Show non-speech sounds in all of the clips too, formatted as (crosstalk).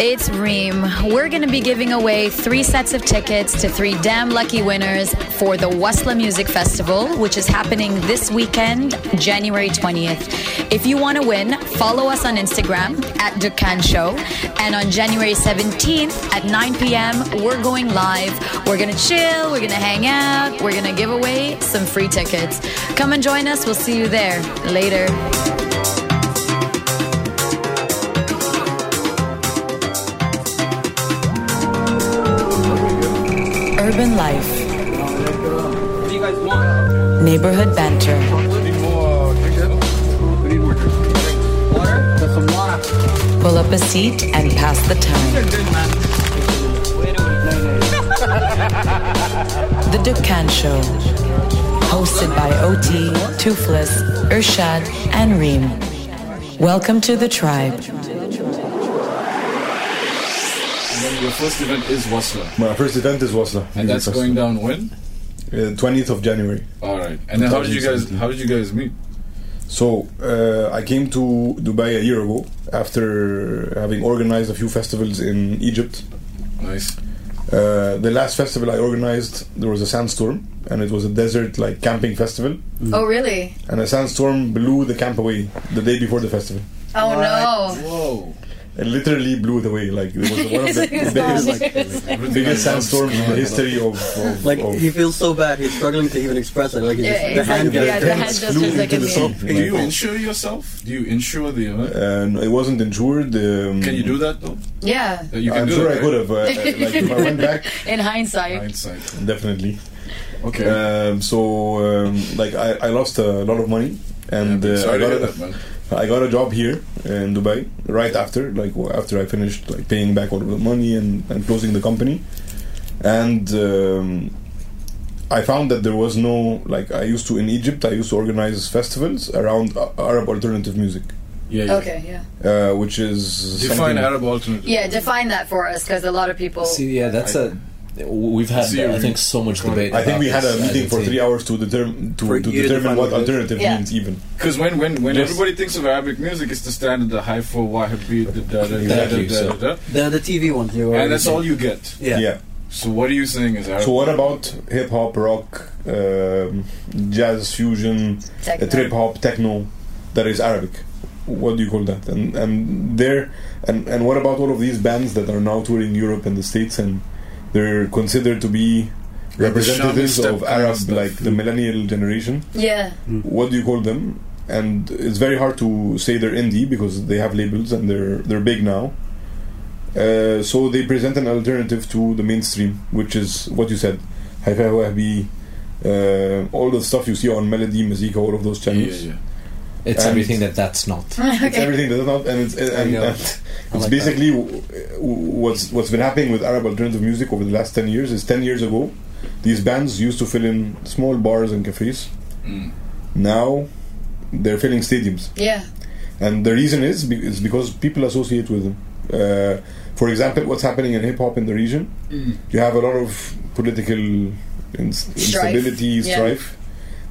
it's Reem. We're going to be giving away three sets of tickets to three damn lucky winners for the Wasla Music Festival, which is happening this weekend, January 20th. If you want to win, follow us on Instagram at Dukkan Show. And on January 17th at 9 p.m., we're going live. We're going to chill, we're going to hang out, we're going to give away some free tickets. Come and join us. We'll see you there. Later. Urban life. Neighborhood banter. Pull up a seat and pass the time. The Dukkan Show. Hosted by OT, Toofless, Irshad, and Reem. Welcome to the tribe. Your first event is Wasla. My first event is Wasla. And that's going down when? Uh, 20th of January. All right. And then how did you guys how did you guys meet? So uh, I came to Dubai a year ago after having organized a few festivals in Egypt. Nice. Uh, the last festival I organized, there was a sandstorm, and it was a desert like camping festival. Oh, really? And a sandstorm blew the camp away the day before the festival. Oh, no. Whoa. It literally blew it away. Like it was one of (laughs) the It's biggest, Everything biggest sandstorms in the history of, of, (laughs) Like of he feels so bad, he's struggling to even express it. Like he just, Yeah, the hand exactly. Yeah, the hand Flew gestures like into a the meme. Do you insure yourself? Do you insure the event? and it wasn't insured. Um, Can you do that though? Yeah, Uh, You can I'm do sure that, I could have. Uh, like if I (laughs) went back, in hindsight. Hindsight. definitely. Okay. Um, so, um, like, I, I lost a lot of money, and Yeah, uh, sorry I to hear got that, man. a, I got a job here in Dubai right after, like, after I finished like paying back all of the money and, and closing the company, and um, I found that there was no like I used to in Egypt. I used to organize festivals around uh, Arab alternative music, Yeah, yeah. Okay, yeah. uh, which is Define Arab alternative. Yeah, define that for us because a lot of people. See, yeah, that's a. We've had, See, I think, so much debate. I think we had a meeting for three hours to determine to, For to determine what what it is. alternative Yeah. means even. Because when when, when Just- everybody thinks of Arabic music, it's the standard, the Haifa Wehbe, the da da da da da da da, the the TV ones. You and that's all you get. Yeah. yeah. So what are you saying is Arab? So what about hip hop, rock, um, jazz fusion, Techno. uh, trip hop, techno that is Arabic? What do you call that? And and there and and what about all of these bands that are now touring Europe and the States and they're considered to be representatives Shaman of step kind of Arab stuff. like the millennial generation? Yeah, What do you call them? And it's very hard to say they're indie because they have labels and they're they're big now. Uh, so they present an alternative to the mainstream, which is what you said, Haifa Wehbe, uh, all the stuff you see on Melody, Mazika, all of those channels. yeah, channels. yeah. It's And- everything that that's not. (laughs) It's everything that's not, and it's and, Yeah. and it's like basically w- w- what's what's been happening with Arab alternative music over the last ten years. Is ten years ago, these bands used to fill in small bars and cafes. Mm. Now, they're filling stadiums. yeah, and the reason is be- is because people associate with them. Uh, for example, what's happening in hip hop in the region, you have a lot of political ins- instability, yeah. strife,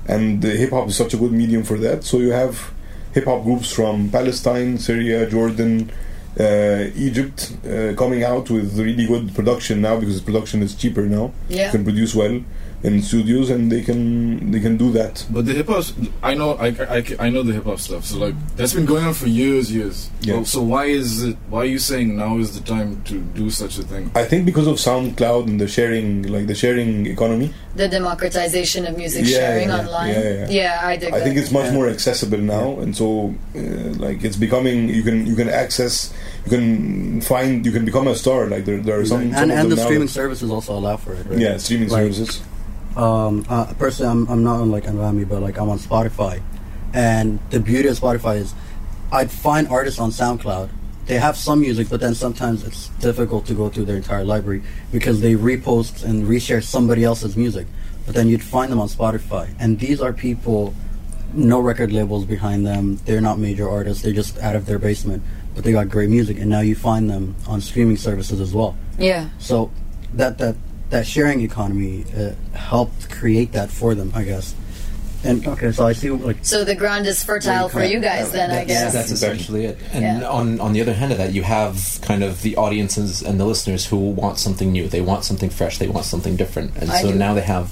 and hip hop is such a good medium for that. So you have hip hop groups from Palestine, Syria, Jordan, uh, Egypt uh, coming out with really good production now because production is cheaper now. yeah. You can produce well in studios, and they can they can do that. But the hip hop, I know, I, I, I know the hip hop stuff. So like that's been going on for years, years. Yeah. Well, so why is it? Why are you saying now is the time to do such a thing? I think because of SoundCloud and the sharing, like the sharing economy. The democratization of music Yeah, sharing yeah, online. yeah, yeah. I dig I think it's much Yeah. more accessible now, and so uh, like it's becoming. You can you can access, you can find, you can become a star. Like there, there are some, some and of and the now streaming that- services also allow for it. Right? Yeah, streaming Like- services. Um, uh, personally, I'm, I'm not on like Anghami, but like I'm on Spotify, and the beauty of Spotify is, I'd find artists on SoundCloud. They have some music, but then sometimes it's difficult to go through their entire library because they repost and reshare somebody else's music. But then you'd find them on Spotify, and these are people, no record labels behind them. They're not major artists. They're just out of their basement, but they got great music, and now you find them on streaming services as well. yeah, So that that that sharing economy uh, helped create that for them, I guess. and okay, so I see like So the ground is fertile for you guys, then I That's, guess. that's essentially it. And Yeah. on on the other hand of that, you have kind of the audiences and the listeners who want something new. They want something fresh. They want something different. And I so do. now they have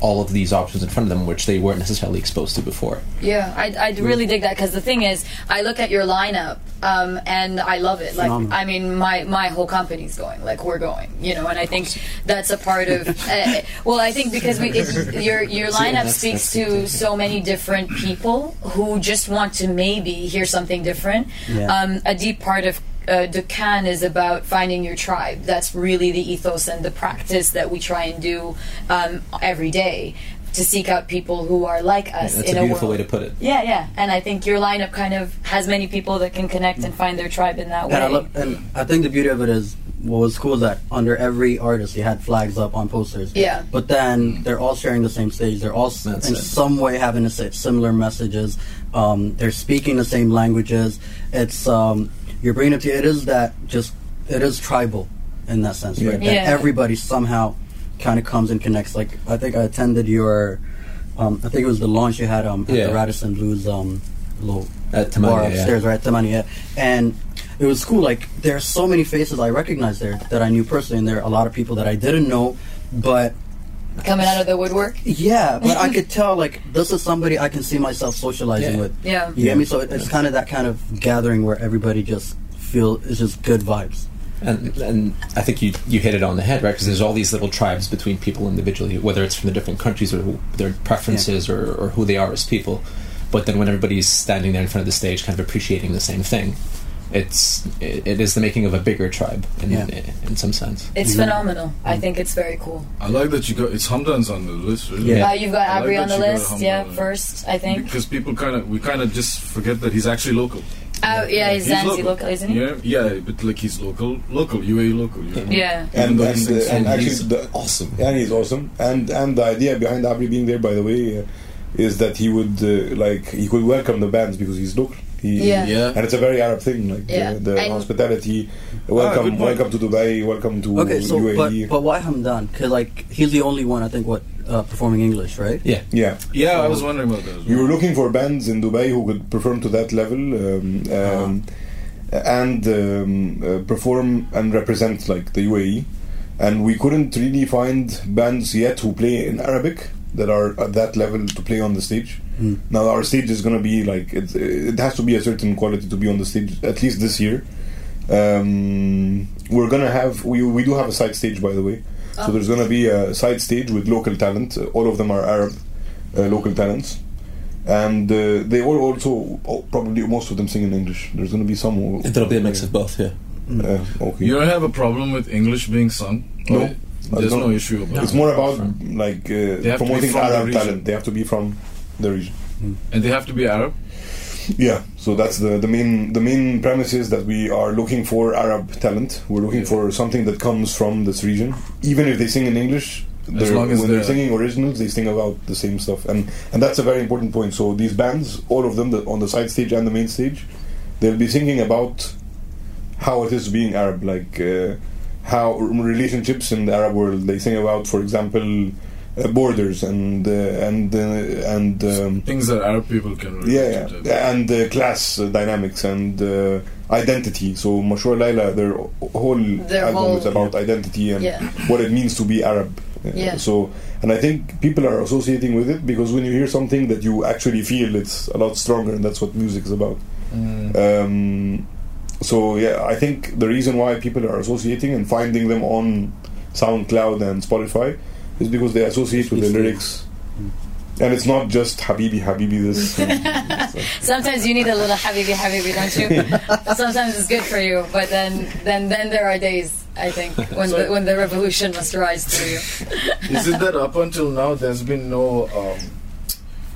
all of these options in front of them, which they weren't necessarily exposed to before. Yeah, I, I really dig that because the thing is, I look at your lineup um, and I love it. Like, Phenomenal. I mean, my my whole company's going. Like, we're going. You know, and I think that's a part of. Uh, (laughs) well, I think because we it's, your your lineup that's- speaks that's to so many different people who just want to maybe hear something different. Yeah. Um, a deep part of. Uh, Dukkan is about finding your tribe. That's really the ethos and the practice that we try and do um, every day to seek out people who are like us That's in a a beautiful world. way to put it. Yeah, yeah, and I think your lineup kind of has many people that can connect and find their tribe in that way. And I, love, and I think the beauty of it is what was cool is that under every artist you had flags up on posters. Yeah. But then they're all sharing the same stage. They're all That's in it. some way having the sa- similar messages. Um, they're speaking the same languages. It's um, you're bringing it to it is that just it is tribal in that sense, right? Yeah. That everybody somehow kind of comes and connects. Like I think I attended your, um, I think it was the launch you had um, at Yeah. the Radisson Blues um, little At bar Tamanya, yeah. upstairs, right? Tamani, yeah. And it was cool. Like there are so many faces I recognized there that I knew personally, and there are a lot of people that I didn't know, but coming out of the woodwork. yeah, but I could (laughs) tell like this is somebody I can see myself socializing Yeah. with. Yeah. You get me? So it- it's kind of that kind of gathering where everybody just feel it's just good vibes. And, and I think you you hit it on the head, right? Because there's all these little tribes between people individually, whether it's from the different countries or who, their preferences or, or who they are as people. But then when everybody's standing there in front of the stage, kind of appreciating the same thing, it's it, it is the making of a bigger tribe in Yeah. in some sense. It's Yeah. phenomenal. I think it's very cool. I like that you got it's Hamdan's on the list, really. Yeah. Uh, you've got I like Abri on the list, yeah, on first, I think. Because people kind of we kind of just forget that he's actually local. Uh, yeah, he's He's Zanzi local. local, isn't he? Yeah, yeah, but like he's local, local UAE local. You know? Yeah. Even and though and, he and and actually he's the, awesome. Yeah, he's awesome. And and the idea behind Abri being there, by the way, uh, is that he would uh, like he could welcome the bands because he's local. He, Yeah. Yeah. and it's a very Arab thing, like Yeah. uh, the hospitality. Ah, Welcome, good welcome to Dubai. Welcome to Okay, so UAE. but why Hamdan? Because like he's the only one I think what uh, performing English, right? Yeah, yeah, Yeah, I was wondering about that. As we were looking for bands in Dubai who could perform to that level um, um, and um, uh, perform and represent like the UAE. And we couldn't really find bands yet who play in Arabic that are at that level to play on the stage. Now our stage is going to be like it, it has to be a certain quality to be on the stage at least this year. Um, we're gonna have we we do have a side stage by the way. So there's gonna be a side stage with local talent. All of them are Arab uh, local talents, and uh, they all also oh, probably most of them sing in English. There's gonna be some. Who, there'll be a mix of both. Yeah, Uh, okay. You don't have a problem with English being sung? No. Or- There's I no issue about it's more about like have to uh, promoting from the Arab talent. They have to be from the region. And they have to be Arab? Yeah, so that's the, the main the main premise is that we are looking for Arab talent. We're looking Yeah. for something that comes from this region. Even if they sing in English, they're- long as when they're they're- singing originals, they sing about the same stuff, and and that's a very important point. So these bands, all of them, the, on the side stage and the main stage, they'll be singing about how it is being Arab, like uh, how relationships in the Arab world. They sing about, for example, uh, borders and uh, and uh, and. Um, Things that Arab people can relate yeah, to. and uh, class uh, dynamics and uh, identity. So Mashrou' Leila, their whole Their album whole- is about identity and Yeah. what it means to be Arab. Uh, Yeah. So, and I think people are associating with it because when you hear something that you actually feel, it's a lot stronger, and that's what music is about. Mm. Um, so yeah, I think the reason why people are associating and finding them on SoundCloud and Spotify is because they associate with the lyrics. And it's not just Habibi, Habibi this. (laughs) (laughs) Sometimes you need a little habibi habibi, don't you? (laughs) Sometimes it's good for you, but then then then there are days I think when the, when the revolution must rise through you. Is it that up until now there's been no um,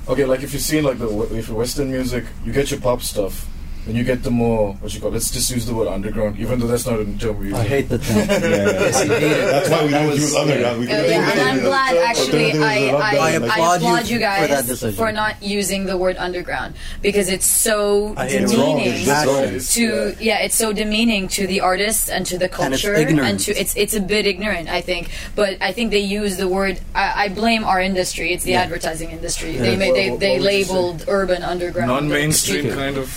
okay like if you see like the if Western music you get your pop stuff then you get the more what you call. Let's just use the word underground, even though that's not a term we use. I hate the term. (laughs) Yeah, that's why we That don't was- use underground. We Uh, yeah, and I'm glad actually Alternatives I, are not I, bad. I I applaud applaud you you for guys decision. for not using the word underground because it's so I it. demeaning It's wrong. To yeah it's so demeaning to the artists and to the culture And it's culture ignorant. to it's it's a bit ignorant I think but I think they use the word I, I blame our industry it's the Yeah. advertising industry Yeah. they made they, What- they what would you say? labeled urban underground non-mainstream kind of.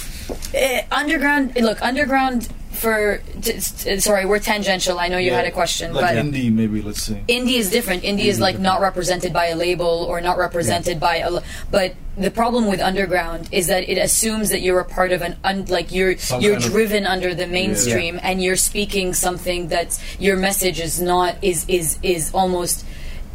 Eh, underground look underground for t- t- sorry we're tangential I know you Yeah, had a question like but indie, maybe. Let's see. indie is different. Indie is like not represented by a label or not represented by a. But the problem with underground is that it assumes that you're a part of an un, like you're Some you're kind of- driven under the mainstream and you're speaking something that's your message is not is is is almost.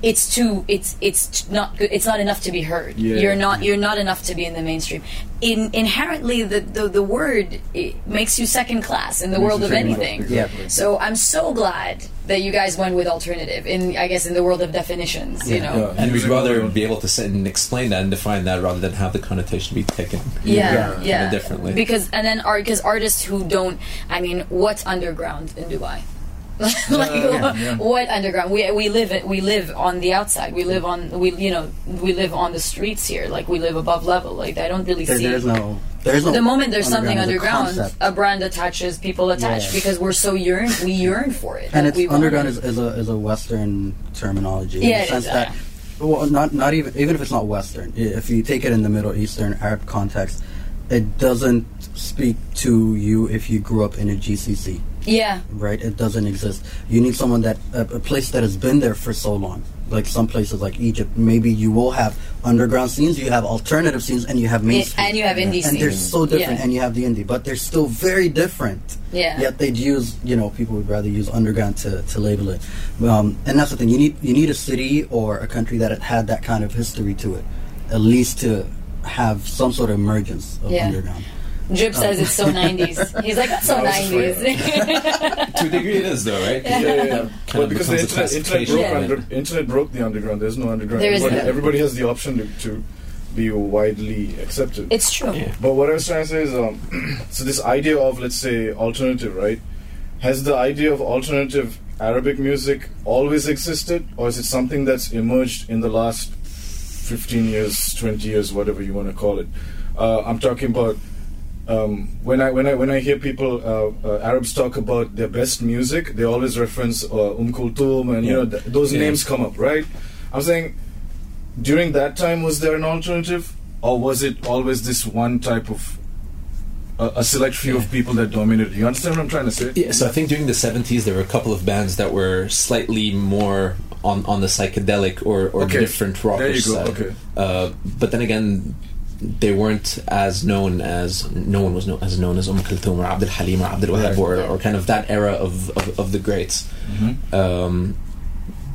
It's too. It's it's not good. It's not enough to be heard. Yeah. You're not. You're not enough to be in the mainstream. In inherently, the the, the word it makes you second class in the world of second class, anything. exactly. So I'm so glad that you guys went with alternative in I guess in the world of definitions, you know. Yeah. And we'd rather be able to sit and explain that and define that rather than have the connotation be taken. Yeah, Yeah. yeah, differently. Because and then art because artists who don't I mean, what's underground in Dubai? (laughs) like Yeah, yeah. what underground? We we live it we live on the outside. We live on we you know, we live on the streets here. Like we live above level. Like I don't really There, see there's no. There's no. the moment there's something as a underground, a brand attaches, people attach Yeah. because we're so yearn we yearn for it. and Like, it's underground it. is, is a is a Western terminology Yeah, in the sense is, that well not not even even if it's not Western if you take it in the Middle Eastern Arab context it doesn't speak to you if you grew up in a GCC Yeah. right it doesn't exist you need someone that a, a place that has been there for so long like some places like Egypt maybe you will have underground scenes you have alternative scenes and you have mainstream and you have indie and they're so different Yeah. and you have the indie but they're still very different Yeah. Yet they'd use, you know, people would rather use underground to, to label it. Um, and that's the thing. You need you need a city or a country that had had that kind of history to it, at least to have some sort of emergence of Yeah. underground. Drip says it's so 90s. He's like, that's so 90s. (laughs) to a degree, it is though, right? Yeah, yeah, yeah. Kind Well, of because the internet, internet, broke Yeah. under, internet broke the underground. There's no underground. There is everybody, no- everybody has the option to, to be widely accepted. it's true. Yeah. But what I was trying to say is, um, (clears throat) so this idea of let's say alternative, right? Has the idea of alternative Arabic music always existed, or is it something that's emerged in the last fifteen years, twenty years, whatever you want to call it? Uh, I'm talking about um, when I when I when I hear people uh, uh, Arabs talk about their best music, they always reference uh, Um Kulthum and you Yeah. know th- those Yeah. names come up, right? I'm saying during that time was there an alternative, or was it always this one type of a, a select few of people that dominated? You understand what I'm trying to say? Yeah, so I think during the 70s there were a couple of bands that were slightly more on, on the psychedelic or, or Okay. different rocker There you go, side. okay. Uh, but then again, they weren't as known as no one was known as known as Umm Kulthum or Abdul Halim or Abdul Wahab or, or kind of that era of, of, of the greats. Mm-hmm. Um,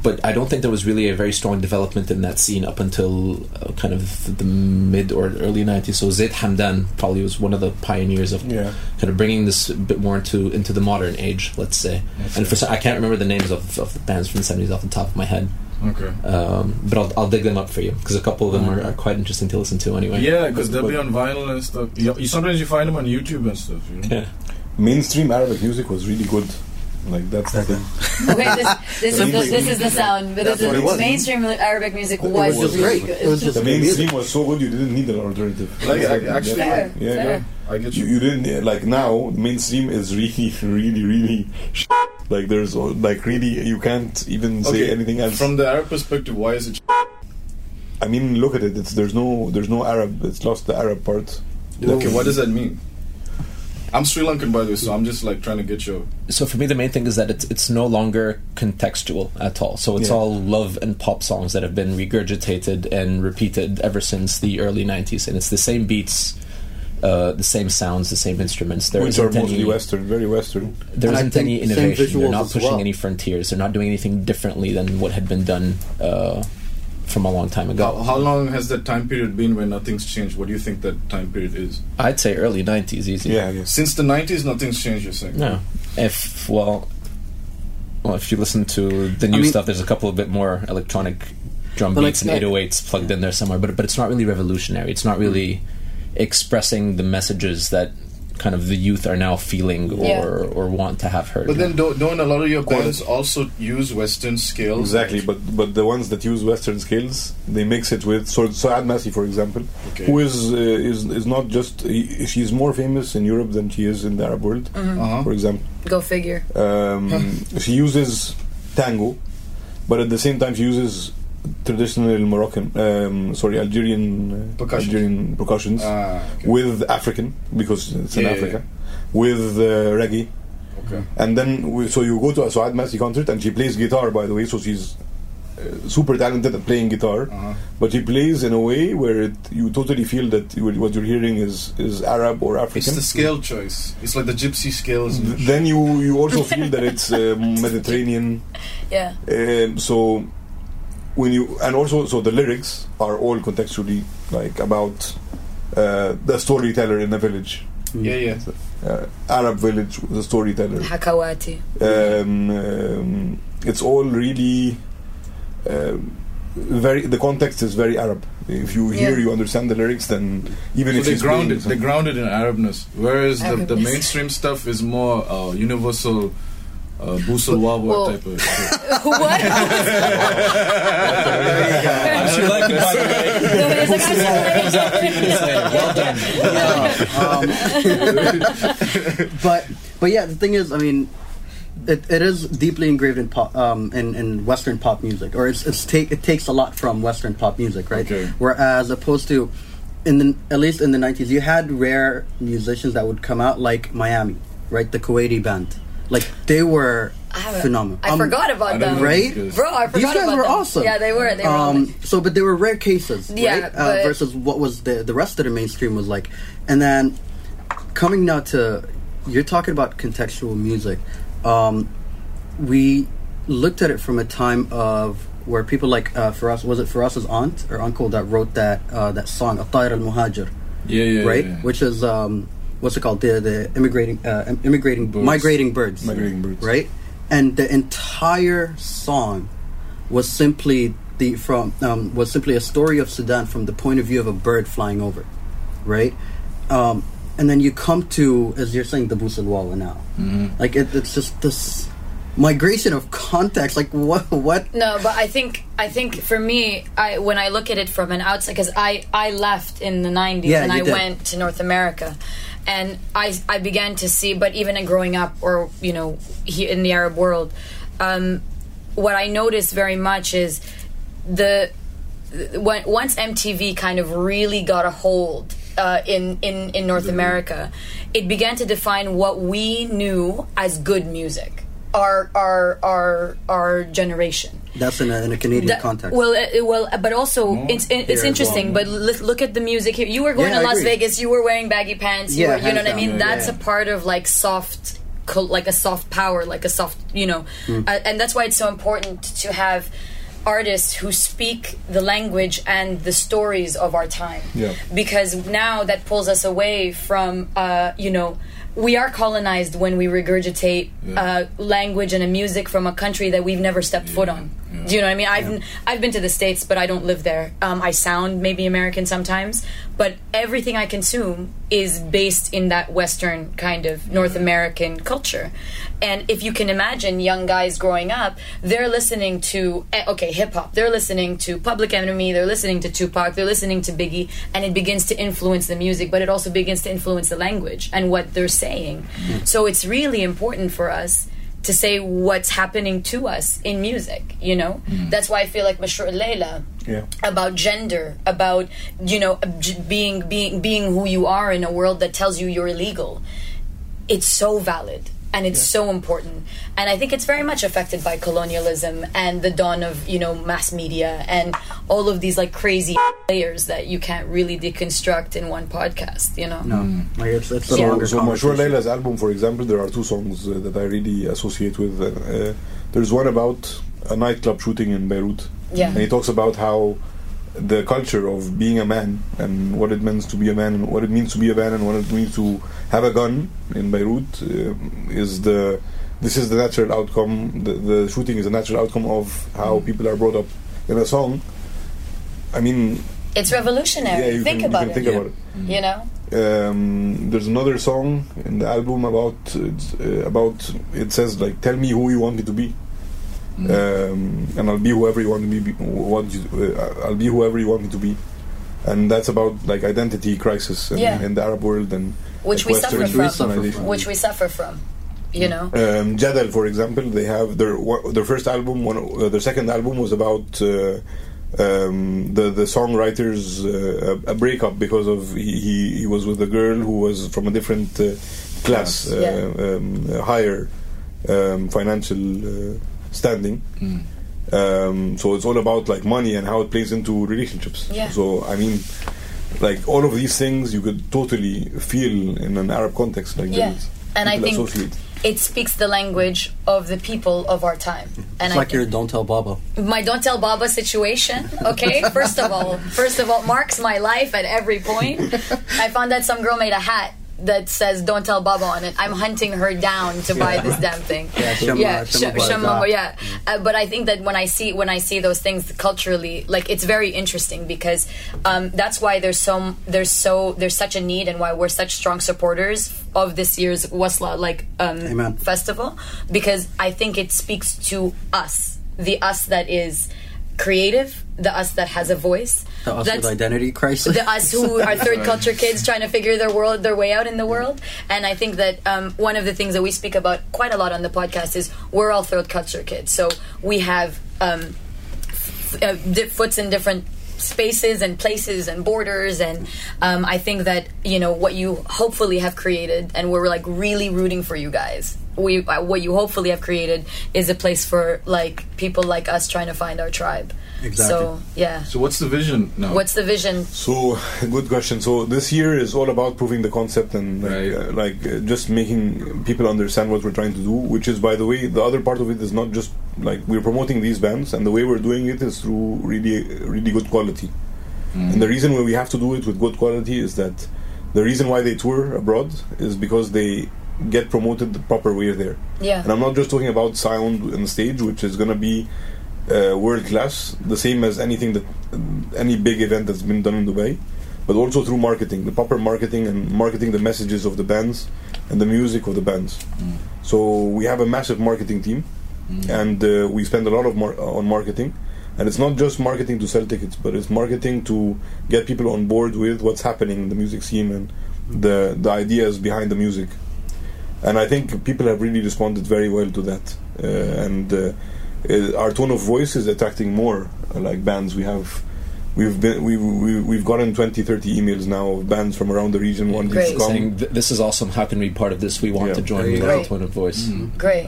but I don't think there was really a very strong development in that scene up until uh, kind of the mid or early 90s. So Zeid Hamdan probably was one of the pioneers of Yeah. kind of bringing this a bit more into into the modern age, let's say. and for some, I can't remember the names of, of the bands from the 70s off the top of my head, Okay. um, but I'll, I'll dig them up for you because a couple of them are, are quite interesting to listen to anyway. Yeah, because they'll But- be on vinyl and stuff. You, you sometimes you find them on YouTube and stuff. You know? Yeah. Mainstream Arabic music was really good. Like that's the thing. (laughs) Okay, this, this, is the, this is the sound. But this That's what is, it was. mainstream Arabic music It was, was just really great. good. It was just The good music. mainstream was so good you didn't need an alternative. Like, I, Yeah. actually, Fair, Yeah, fair. yeah. I get You, you. you didn't like now. Mainstream is really, really, really like there's like really you can't even say Okay, anything else. From the Arab perspective, why is it? I mean, look at it. It's there's no there's no Arab. It's lost the Arab part. Okay, what does that mean? I'm Sri Lankan, by the way, so I'm just like trying to get you. So for me, the main thing is that it's it's no longer contextual at all. So it's Yeah. all love and pop songs that have been regurgitated and repeated ever since the early '90s, and it's the same beats, uh, the same sounds, the same instruments. There Which are isn't mostly any, Western, very Western. There and isn't any innovation. They're not pushing well. any frontiers. They're not doing anything differently than what had been done uh, from a long time ago. how long has that time period been when nothing's changed? What do you think that time period is? I'd say early '90s, easy. Yeah, yes. Since the 90s, nothing's changed. You're saying? No, if well, well, if you listen to the new mean- stuff, there's a couple of bit more electronic drum But like beats and 808s plugged in there somewhere. But but it's not really revolutionary. It's not really expressing the messages that kind of the youth are now feeling or Yeah. or want to have heard. But then don't, don't a lot of your Quite- bands also use Western scales? Exactly, but but the ones that use Western scales, they mix it with so Souad Massi, for example, Okay. who is uh, is is not just he, she's more famous in Europe than she is in the Arab world, Uh-huh. for example. Go figure. Um, (laughs) she uses tango, but at the same time she uses traditional Moroccan, um, sorry, Algerian uh, Percussions. Algerian percussions Ah, okay. with African because it's in Yeah, yeah, Africa, with uh, reggae. okay. And then, we, so you go to a Souad Massi concert, and she plays guitar, by the way, so she's uh, super talented at playing guitar. Uh-huh. But she plays in a way where it, you totally feel that you, what you're hearing is, is Arab or African. It's the scale choice. It's like the gypsy scales. Th- then you, you also feel that it's uh, (laughs) Mediterranean. Yeah. Um, so when you and also so the lyrics are all contextually like about uh, the storyteller in a village, yeah, yeah. uh, Arab village, the storyteller. Hakawati. um, um, it's all really um, very the context is very Arab. If you hear, Yeah. you understand the lyrics, then even So if they she's grounded, playing they grounded in Arabness, whereas the, the mainstream stuff is more uh, universal, uh, Bous El Wawa Well- type of. shit. (laughs) what? I'm sure like it, by the way. Comes out a few minutes later. Well done. Um, (laughs) but but yeah, the thing is, I mean, it, it is deeply engraved in pop um, in, in Western pop music, or it's it's take it takes a lot from Western pop music, right? Okay. Whereas opposed to in the at least in the nineties, you had rare musicians that would come out like Miami, right? The Kuwaiti band, like they were I phenomenal. I Um, forgot about don't them. Right? Bro, I forgot These guys about were them. awesome. Yeah, they were. They were um, awesome. so, but they were rare cases, Yeah, right? Uh, versus what was the the rest of the mainstream was like. And then coming now to you're talking about contextual music. Um, we looked at it from a time of where people like uh, Faraz was it for Faraz's aunt or uncle that wrote that uh, that song "Atayr al Muhajir," Yeah, yeah, right? yeah. Which is um, what's it called? The the immigrating uh, immigrating Birds. migrating birds, Migrating birds. right? And the entire song was simply the from um, was simply a story of Sudan from the point of view of a bird flying over, right? Um, and then you come to as you're saying the Bous El Wawa now, Mm-hmm. like it, it's just this migration of context. Like what what No, but I think I think for me, I when I look at it from an outside, because I I left in the '90s Yeah, and I did. went to North America, and I I began to see, but even in growing up or you know in the Arab world, um, what I noticed very much is the when once MTV kind of really got a hold uh, in in in North America, it began to define what we knew as good music. Our our our our generation. that's in a, in a Canadian That- context. Well, uh, well, but also it's it, it's interesting. well. But l- look at the music here. You were going Yeah, to I Las agree. Vegas. You were wearing baggy pants. You Yeah, were, you know hands what I mean. Yeah, That's yeah. a part of like soft, col- like a soft power, like a soft, you know. Hmm. Uh, and that's why it's so important to have artists who speak the language and the stories of our time. Yeah. Because now that pulls us away from, uh, you know. We are colonized when we regurgitate uh, language and a music from a country that we've never stepped foot on. Do you know what I mean? I've I've been to the states, but I don't live there. Um, I sound maybe American sometimes, but everything I consume is based in that Western kind of North American culture. And if you can imagine young guys growing up, they're listening to eh, okay hip hop. They're listening to Public Enemy. They're listening to Tupac. They're listening to Biggie, and it begins to influence the music, but it also begins to influence the language and what they're saying. So it's really important for us to say what's happening to us in music you know? Mm-hmm. That's why i feel like Mashrou' Leila Yeah. about gender about you know being being being who you are in a world that tells you you're illegal. It's so valid and it's so important and i think it's very much affected by colonialism and the dawn of you know mass media and all of these like crazy layers that you can't really deconstruct in one podcast you know no, like it's, it's a Yeah. longer So Mashrou'. Leila's album, for example, there are two songs uh, that I really associate with. Uh, uh, there's one about a nightclub shooting in Beirut, Yeah. and he talks about how the culture of being a man and what it means to be a man and what it means to be a man and what it means to have a gun in Beirut uh, is the this is the natural outcome. The, the shooting is a natural outcome of how people are brought up in a song. I mean, it's revolutionary yeah, think can, about it think about it. you know um, there's another song in the album about uh, about it says like tell me who you want me to be um, and I'll be whoever you want me be want you, uh, I'll be whoever you want me to be and that's about like identity crisis in, Yeah. in the Arab world and Which like, we suffer Western from. civilization. Which we suffer from. You know? Um, Jadal, for example, they have their their first album. One, uh, their second album was about uh, um, the the songwriters uh, a, a breakup because of he, he he was with a girl who was from a different uh, class, uh, Yeah. um, uh, higher um, financial standing. Um, so it's all about like money and how it plays into relationships. Yeah. So I mean, like all of these things you could totally feel in an Arab context. Like Yeah. there's And I think associate. it speaks the language of the people of our time. And It's I like your don't tell Baba. my don't tell Baba situation. Okay, first of all, first of all, marks my life at every point. (laughs) I found that some girl made a hat that says "Don't tell Baba" on it. I'm hunting her down to buy this damn thing. Yeah, Shema- yeah, Shema Sh- Shema- yeah. Uh, but I think that when I see when I see those things culturally, like it's very interesting because um, that's why there's so there's so there's such a need and why we're such strong supporters of this year's Wasla like um, festival because I think it speaks to us, the us that is creative, the us that has a voice, The us That's- with identity crisis. the us who are (laughs) third culture kids trying to figure their world their way out in the world. And i think that um, one of the things that we speak about quite a lot on the podcast is we're all third culture kids. So we have um, f- uh, di- foots in different spaces and places and borders and um, i think that you know what you hopefully have created and we're like really rooting for you guys. We uh, what you hopefully have created is a place for like people like us trying to find our tribe Exactly. so yeah So what's the vision now? what's the vision So, good question. So this year is all about proving the concept and like, Right. uh, like uh, just making people understand what we're trying to do. Which is, by the way, the other part of it is not just like we're promoting these bands, and the way we're doing it is through really, really good quality. And the reason why we have to do it with good quality is that the reason why they tour abroad is because they get promoted the proper way there. yeah And I'm not just talking about sound and stage, which is going to be uh, world class, the same as anything that any big event that's been done in Dubai, but also through marketing, the proper marketing and marketing the messages of the bands and the music of the bands. So we have a massive marketing team, and uh, we spend a lot of mar- on marketing. And it's not just marketing to sell tickets, but it's marketing to get people on board with what's happening in the music scene and the the ideas behind the music and I think people have really responded very well to that. Uh, and uh, uh, our tone of voice is attracting more uh, like bands. We have. We've been we we we've gotten 20 30 emails now of bands from around the region wanting Great. to come. saying this is awesome. How can we be part of this? We want Yeah. to join. There We you like the tone of voice. great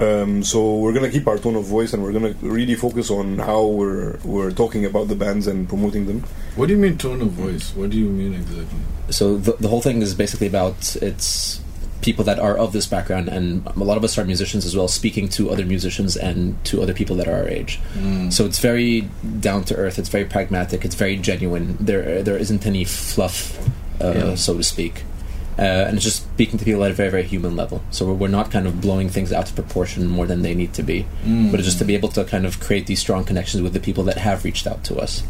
Um, so we're gonna keep our tone of voice and we're gonna really focus on how we're we're talking about the bands and promoting them. What do you mean tone of voice? What do you mean exactly? So the, the whole thing is basically about it's people that are of this background, and a lot of us are musicians as well, speaking to other musicians and to other people that are our age. So it's very down to earth. It's very pragmatic. It's very genuine. There there isn't any fluff, uh, Yeah. so to speak. Uh, and it's just speaking to people at a very, very human level. So we're, we're not kind of blowing things out of proportion more than they need to be, but it's just to be able to kind of create these strong connections with the people that have reached out to us.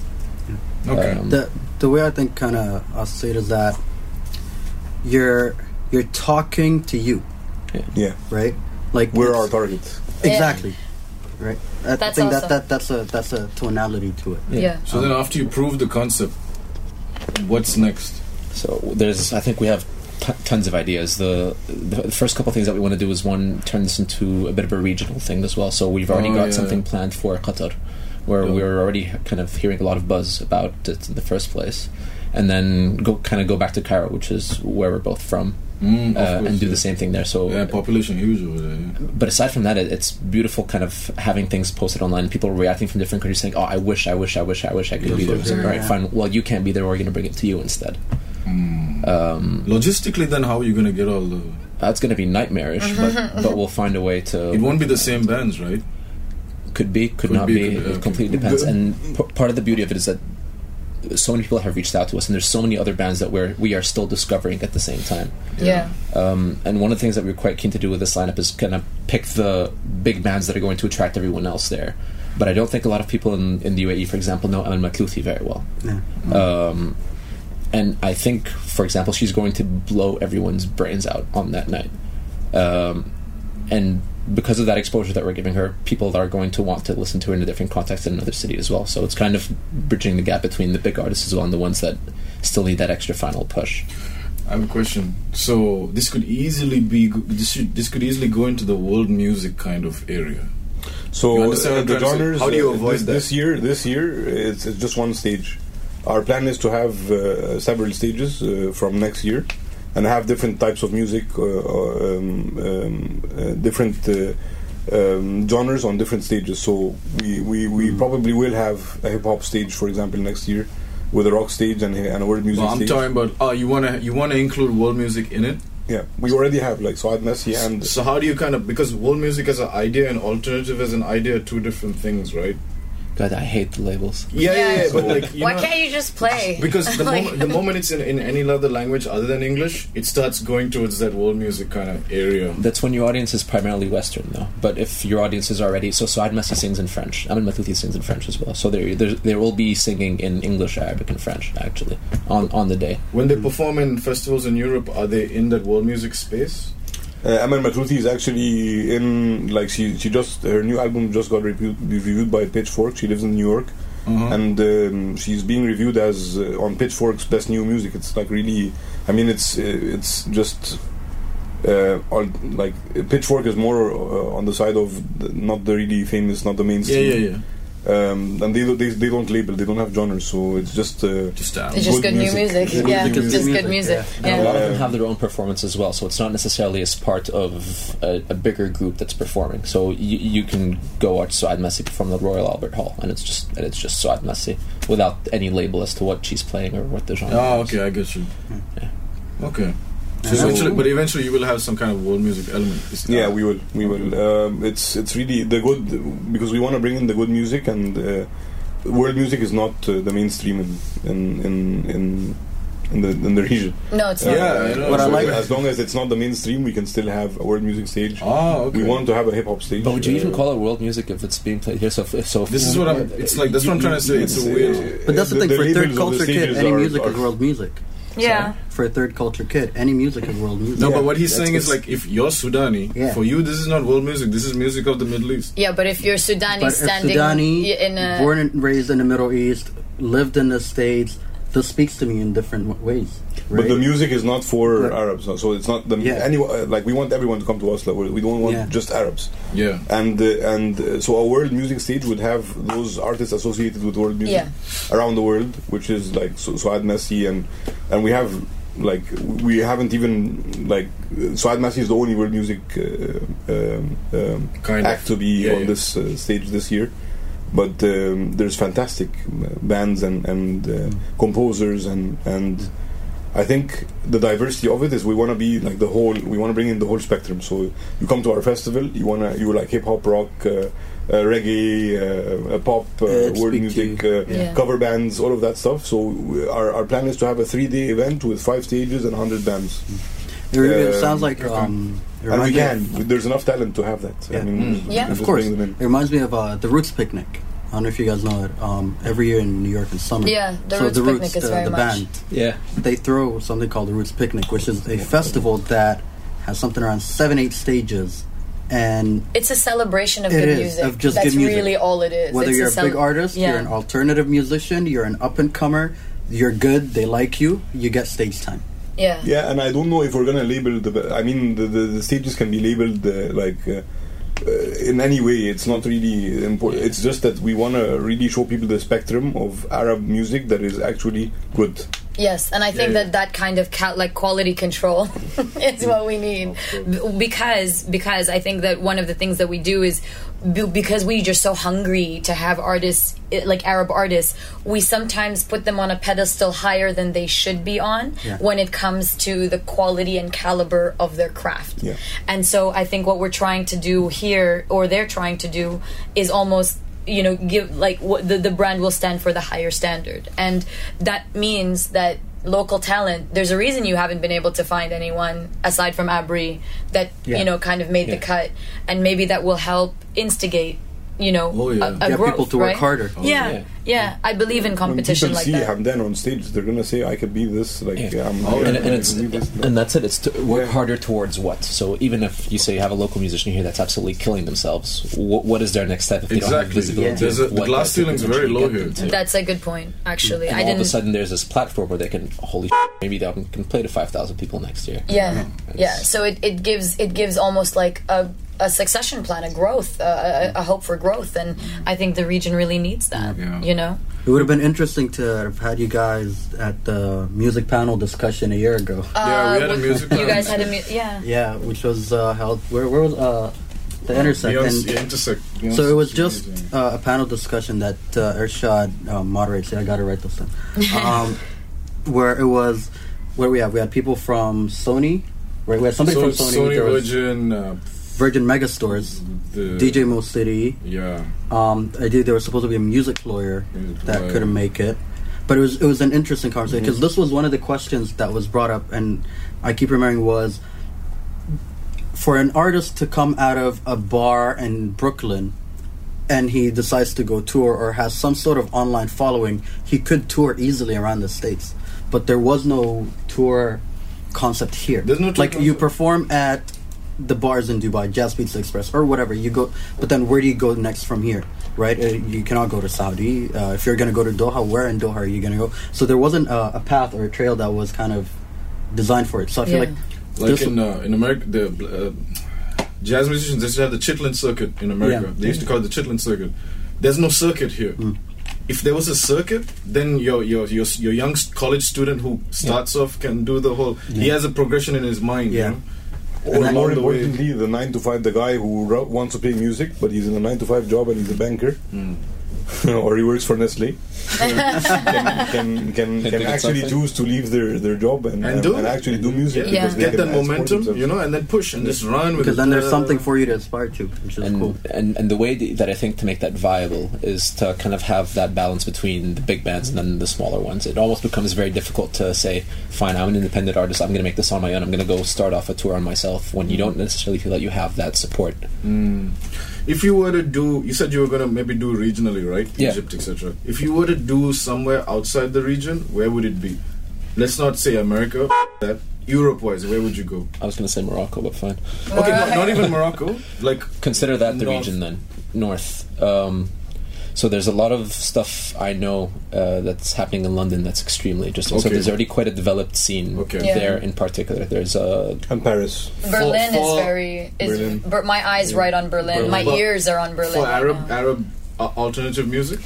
Okay. Um, the the way I think kind of I'll say it is that you're you're talking to you, Yeah, right? Like we're our target. exactly, right? I That's think awesome. that, that that's a that's a tonality to it. yeah, so then after you prove the concept, what's next? So there's, I think we have t- tons of ideas. The, the the first couple of things that we want to do is one turn this into a bit of a regional thing as well. So we've already Oh, got yeah. something planned for Qatar, where Yeah. we're already kind of hearing a lot of buzz about it in the first place, and then go kind of go back to Cairo, which is where we're both from, Mm, uh, course, and do yeah. the same thing there. So Yeah, population huge over there. Yeah. but aside from that, it, it's beautiful kind of having things posted online. People reacting from different countries saying, "Oh, I wish, I wish, I wish, I wish I could Yeah, be there." yeah. It's like, All right, Yeah. fine. Well, you can't be there. We're going to bring it to you instead. Mm. Um, Logistically, then how are you going to get all the? that's going to be nightmarish, but (laughs) but we'll find a way to. It won't be the same bands, right? Could be, could, Could not be, be. could- it okay. completely depends. And p- part of the beauty of it is that so many people have reached out to us, and there's so many other bands that we're we are still discovering at the same time. yeah, Um, and one of the things that we're quite keen to do with this lineup is kind of pick the big bands that are going to attract everyone else there. But I don't think a lot of people in, in the UAE, for example, know Amal Mathlouthi very well. Yeah. Um, and I think, for example, she's going to blow everyone's brains out on that night. Um, and because of that exposure that we're giving her, people are going to want to listen to her in a different context in another city as well. So it's kind of bridging the gap between the big artists as well and the ones that still need that extra final push. I have a question. So this could easily be this should, this could easily go into the world music kind of area. So You understand uh, the trying to say? genres. How do you uh, avoid this, that? this year? This year, it's, it's just one stage. Our plan is to have uh, several stages uh, from next year, and have different types of music, uh, uh, um, um, uh, different uh, um, genres on different stages. So we we, we Hmm. probably will have a hip hop stage, for example, next year, with a rock stage and, a- and a world music Well, I'm stage. talking about. Oh, you wanna you wanna include world music in it. yeah, we already have like Souad Massi and So how do you kind of because world music as an idea and alternative as an idea are two different things, right? God, I hate the labels. Yeah, yeah, yeah. But like, you Why know, can't you just play? (laughs) Because the (laughs) Like- moment the moment it's in, in any other language other than English, it starts going towards that world music kind of area. That's when your audience is primarily Western, though. But if your audience is already so, Souad Massi sings in French. Amal Mathlouthi sings in French as well. So there, there, there will be singing in English, Arabic, and French actually on on the day. When they perform in festivals in Europe, are they in that world music space? Uh, Amal Mathlouthi is actually in like she she just her new album just got reviewed, reviewed by Pitchfork. She lives in New York, Uh-huh. and um, she's being reviewed as uh, on Pitchfork's best new music. It's like really, I mean, it's uh, it's just uh, all, like Pitchfork is more uh, on the side of the, not the really famous, not the yeah, mainstream. yeah, yeah. Um, and they, don't- they they don't label, they don't have genres, so it's just uh, Just um, It's just good good, new music. music. Good Yeah, music is just good good music. music, And a lot of them have their own performance as well, so it's not necessarily as part of a, a bigger group that's performing. So you, you can go watch Souad Massi perform the Royal Albert Hall, and it's just and it's just Souad Massi without any label as to what she's playing or what the genre. Oh, is. okay, I guess you. Yeah. Okay. So So- eventually, but eventually, you will have some kind of world music element. Yeah, we will. We will. Um, it's it's really the good because we want to bring in the good music and uh, world music is not uh, the mainstream in in in in, in the in the region. No, it's Uh, not. Yeah, I know. What I like- as long as it's not the mainstream, we can still have a world music stage. Oh, okay. We want to have a hip hop stage. But would you even Uh, call it world music if it's being played here? So, so This is what I'm. It's like that's what I'm trying to say. It's a weird. But that's the, thing for third culture kid, any music are- is world music. Yeah. For a third culture kid, any music is world music. No, Yeah, but what he's saying is like if you're Sudani, Yeah. for you this is not world music. This is music of the Middle East. Yeah, but if you're Sudani But if standing Sudani, in a born and raised in the Middle East, lived in the States, this speaks to me in different w- ways. But the music is not for Right. Arabs, so it's not the Yeah. anyone. uh, Like we want everyone to come to us. Like, we don't want Yeah. just Arabs. Yeah. and uh, and uh, so our world music stage would have those artists associated with world music Yeah. around the world, which is like so, Souad Massi and and we have like we haven't even like Souad Massi is the only world music uh, um, um, Kind of. act to be Yeah, on yeah. this uh, stage this year. But um, there's fantastic uh, bands and and uh, composers and and I think the diversity of it is we want to be like the whole. We want to bring in the whole spectrum. So you come to our festival, you wanna you like hip hop, rock, uh, uh, reggae, uh, uh, pop, uh, world music, uh, Yeah. cover bands, all of that stuff. So we- our our plan is to have a three day event with five stages and hundred bands, It, it Um, sounds like um, and we can. of- There's enough talent to have that. I Yeah. mean, Mm. Yeah. Of course, it reminds me of uh, the Roots Picnic. I don't know if you guys know it. Um, every year in New York in summer. Yeah, the so Roots the Picnic Roots, is the, very the much- band, yeah, they throw something called the Roots Picnic, which is a festival that has something around seven, eight stages, and It's a celebration of It good is, music. of just That's good music. really all it is. whether It's you're a, cel- big artist, yeah. you're an alternative musician, you're an up and comer, you're good, they like you, you get stage time. yeah. Yeah, and I don't know if we're gonna label the. I mean, the the, the stages can be labeled uh, like. Uh, uh, Uh, in any way, it's not really important. It's just that we want to really show people the spectrum of Arab music that is actually good. Yes, and I think Yeah, yeah. that that kind of like quality control (laughs) is what we need B- because because I think that one of the things that we do is b- because we're just so hungry to have artists eh, like Arab artists, we sometimes put them on a pedestal higher than they should be on Yeah. when it comes to the quality and caliber of their craft. And so I think what we're trying to do here, or they're trying to do, is almost you know give like what the, the brand will stand for the higher standard, and that means that local talent. There's a reason you haven't been able to find anyone aside from Abri that Yeah. you know kind of made the cut, and maybe that will help instigate. You know, Oh, yeah. a, a Get growth, people to work right? harder. Oh, yeah. yeah. Yeah, I believe in when competition people like see that. Hamdan on stage, they're gonna say, "I could be this." Like, Yeah. I'm, Oh, yeah, and, I and it's can be this. and that's it. It's to work Yeah. harder towards what. So even if you say you have a local musician here that's absolutely killing themselves, what, what is their next step if they don't have Exactly. visibility? There's a- the glass that could ceiling's very low here. That's a good point, actually. and I all of a didn't. sudden there's this platform where they can holy shit, maybe they can play to five thousand people next year. Yeah, hmm. yeah. So it, it gives it gives almost like a, a succession plan, a growth, uh, a, a hope for growth, and I think the region really needs that. Yeah. You know, It would have been interesting to have had you guys at the music panel discussion a year ago. Yeah, we had a Uh, music (laughs) You panel. guys had a mu- yeah. Yeah, which was uh, held where where was uh, the intersect Beyonce, and yeah, intersect. so it was just uh, a panel discussion that uh, Irshad um, moderates. Yeah, I got to write this down. (laughs) Um, where it was, where we have we had people from Sony, right? We had somebody So from Sony, Sony there was Virgin, Megastores, the DJ Mo City. Yeah, Um, I did. There was supposed to be a music lawyer Music that lawyer. couldn't make it, but it was it was an interesting conversation because Mm-hmm. this was one of the questions that was brought up, and I keep remembering was for an artist to come out of a bar in Brooklyn and he decides to go tour or has some sort of online following, he could tour easily around the states, but there was no tour concept here. There's no tour like you perform at the bars in Dubai, Jazz Pizza Express, or whatever. You go, but then where do you go next from here? Right? Uh, you cannot go to Saudi. Uh, if you're going to go to Doha, where in Doha are you going to go? So there wasn't a, a path or a trail that was kind of designed for it. So I feel Yeah. like like in uh, in America, the uh, jazz musicians they used to have the Chitlin circuit in America. Yeah. They used to call it the Chitlin circuit. There's no circuit here. Mm. If there was a circuit, then your your your your young college student who starts off can do the whole. He has a progression in his mind. Yeah. You know? (laughs) Or And more importantly, the nine to five, the guy who wants to play music, but he's in a nine to five job and he's a banker, Hmm. (laughs) or he works for Nestle, can can, (laughs) can, can actually something. choose to leave their, their job and, And do it. actually do music. Yeah. because they Get can that momentum, you know, and then push and just run because it. then there's Uh, something for you to aspire to, which is and, cool. and and the way that I think to make that viable is to kind of have that balance between the big bands and then the smaller ones. It almost becomes very difficult to say, "Fine, I'm an independent artist. I'm going to make this on my own. I'm going to go start off a tour on myself." When you don't necessarily feel that you have that support. If you were to do, you said you were gonna maybe do regionally, right? Yeah. Egypt, etc. If you were to do somewhere outside the region, where would it be? Let's not say America. That Europe-wise, where would you go? I was going to say Morocco, but fine. Okay, not, not even Morocco. Like Consider that the North. region then, north. Um, so there's a lot of stuff I know uh, that's happening in London that's extremely interesting. So there's already quite a developed scene Okay. Yeah. there in particular. There's a And Paris. Berlin for- is very is Berlin. Ber- my eyes right on Berlin. Berlin. My But ears are on Berlin. for Arab. Arab uh, alternative music.